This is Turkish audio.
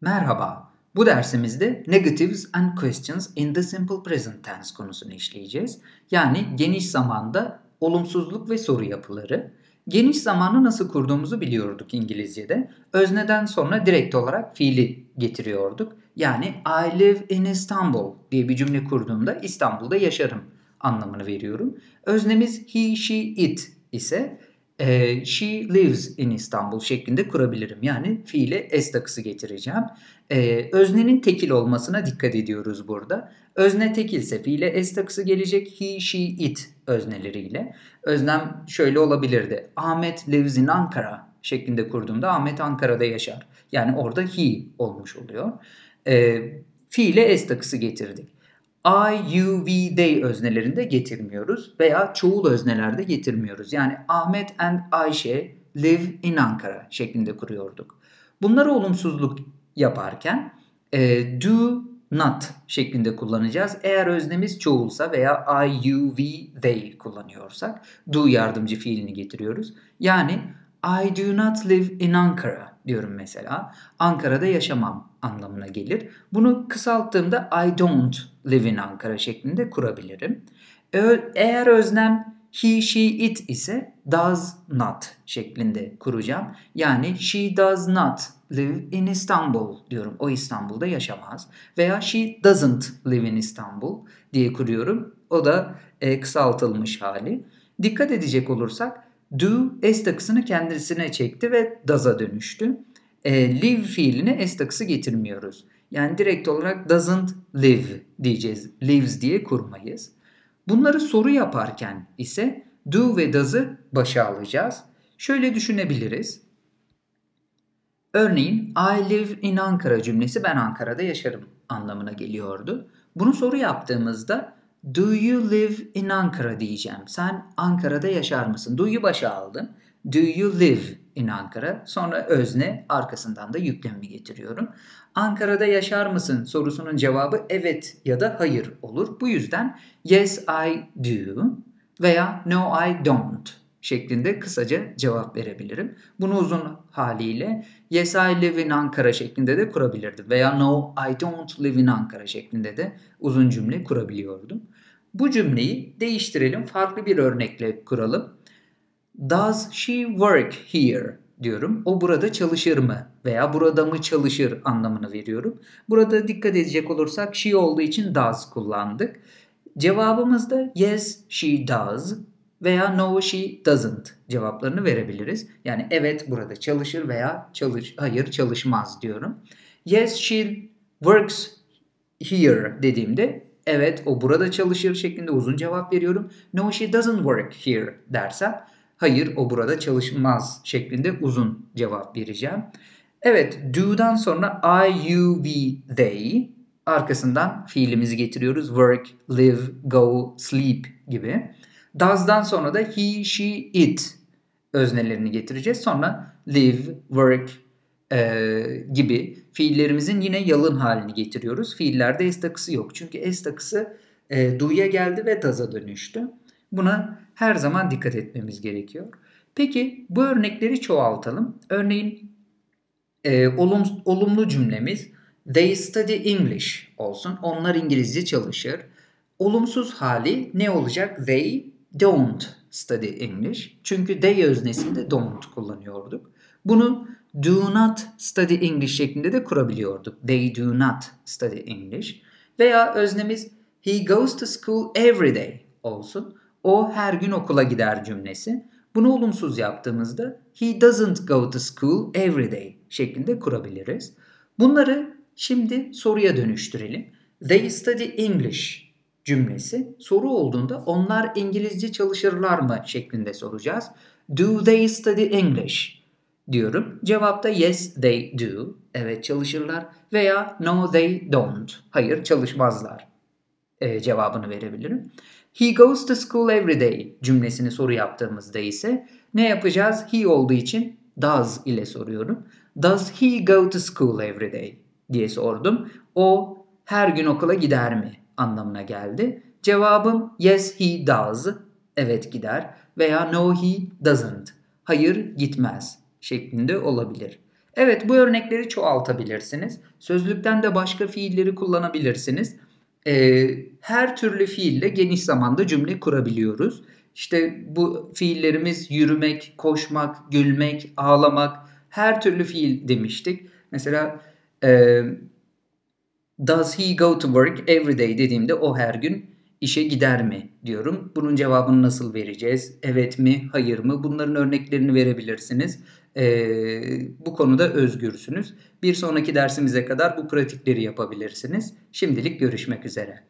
Merhaba. Bu dersimizde negatives and questions in the simple present tense konusunu işleyeceğiz. Yani geniş zamanda olumsuzluk ve soru yapıları. Geniş zamanı nasıl kurduğumuzu biliyorduk İngilizce'de. Özneden sonra direkt olarak fiili getiriyorduk. Yani I live in Istanbul diye bir cümle kurduğumda İstanbul'da yaşarım anlamını veriyorum. Öznemiz he, she, it ise e, she lives in İstanbul şeklinde kurabilirim. Yani fiile s takısı getireceğim. E, öznenin tekil olmasına dikkat ediyoruz burada. Özne tekilse fiile s takısı gelecek he, she, it özneleriyle. Öznem şöyle olabilirdi. Ahmet lives in Ankara şeklinde kurduğumda Ahmet Ankara'da yaşar. Yani orada he olmuş oluyor. E, fiile s takısı getirdik. I, you, we, they öznelerinde getirmiyoruz veya çoğul öznelerde getirmiyoruz. Yani Ahmet and Ayşe live in Ankara şeklinde kuruyorduk. Bunları olumsuzluk yaparken e, do not şeklinde kullanacağız. Eğer öznemiz çoğulsa veya I, you, we, they kullanıyorsak do yardımcı fiilini getiriyoruz. Yani I do not live in Ankara diyorum mesela. Ankara'da yaşamam anlamına gelir. Bunu kısalttığımda I don't live in Ankara şeklinde kurabilirim. Eğer öznem he, she, it ise does not şeklinde kuracağım. Yani she does not live in Istanbul diyorum. O İstanbul'da yaşamaz. Veya she doesn't live in Istanbul diye kuruyorum. O da e, kısaltılmış hali. Dikkat edecek olursak do s takısını kendisine çekti ve does'a dönüştü. E, live fiiline s takısı getirmiyoruz. Yani direkt olarak doesn't live diyeceğiz. Lives diye kurmayız. Bunları soru yaparken ise do ve does'ı başa alacağız. Şöyle düşünebiliriz. Örneğin I live in Ankara cümlesi ben Ankara'da yaşarım anlamına geliyordu. Bunu soru yaptığımızda do you live in Ankara diyeceğim. Sen Ankara'da yaşar mısın? Do'yu başa aldın. Do you live in Ankara? Sonra özne arkasından da yüklemi getiriyorum. Ankara'da yaşar mısın sorusunun cevabı evet ya da hayır olur. Bu yüzden yes I do veya no I don't şeklinde kısaca cevap verebilirim. Bunu uzun haliyle yes I live in Ankara şeklinde de kurabilirdim veya no I don't live in Ankara şeklinde de uzun cümle kurabiliyordum. Bu cümleyi değiştirelim, farklı bir örnekle kuralım. Does she work here diyorum. O burada çalışır mı veya burada mı çalışır anlamını veriyorum. Burada dikkat edecek olursak she olduğu için does kullandık. Cevabımız da yes she does veya no she doesn't cevaplarını verebiliriz. Yani evet burada çalışır veya çalış hayır çalışmaz diyorum. Yes she works here dediğimde evet o burada çalışır şeklinde uzun cevap veriyorum. No she doesn't work here dersem hayır o burada çalışmaz şeklinde uzun cevap vereceğim. Evet do'dan sonra I, you, we, they arkasından fiilimizi getiriyoruz. Work, live, go, sleep gibi. Does'dan sonra da he, she, it öznelerini getireceğiz. Sonra live, work e, gibi fiillerimizin yine yalın halini getiriyoruz. Fiillerde s takısı yok. Çünkü s takısı e, do'ya geldi ve does'a dönüştü. Buna her zaman dikkat etmemiz gerekiyor. Peki bu örnekleri çoğaltalım. Örneğin e, olum, olumlu cümlemiz they study English olsun. Onlar İngilizce çalışır. Olumsuz hali ne olacak? They don't study English. Çünkü they öznesinde don't kullanıyorduk. Bunu do not study English şeklinde de kurabiliyorduk. They do not study English. Veya öznemiz he goes to school every day olsun. O her gün okula gider cümlesi. Bunu olumsuz yaptığımızda he doesn't go to school every day şeklinde kurabiliriz. Bunları şimdi soruya dönüştürelim. They study English cümlesi soru olduğunda onlar İngilizce çalışırlar mı şeklinde soracağız. Do they study English diyorum. Cevapta yes they do. Evet çalışırlar veya no they don't. Hayır çalışmazlar. Ee, cevabını verebilirim. He goes to school every day cümlesini soru yaptığımızda ise ne yapacağız? He olduğu için does ile soruyorum. Does he go to school every day diye sordum. O her gün okula gider mi anlamına geldi. Cevabım yes he does. Evet gider veya no he doesn't. Hayır gitmez şeklinde olabilir. Evet bu örnekleri çoğaltabilirsiniz. Sözlükten de başka fiilleri kullanabilirsiniz. Ee, her türlü fiille geniş zamanda cümle kurabiliyoruz. İşte bu fiillerimiz yürümek, koşmak, gülmek, ağlamak her türlü fiil demiştik. Mesela e, does he go to work every day dediğimde o her gün işe gider mi diyorum. Bunun cevabını nasıl vereceğiz? Evet mi, hayır mı? Bunların örneklerini verebilirsiniz. Ee, bu konuda özgürsünüz. Bir sonraki dersimize kadar bu pratikleri yapabilirsiniz. Şimdilik görüşmek üzere.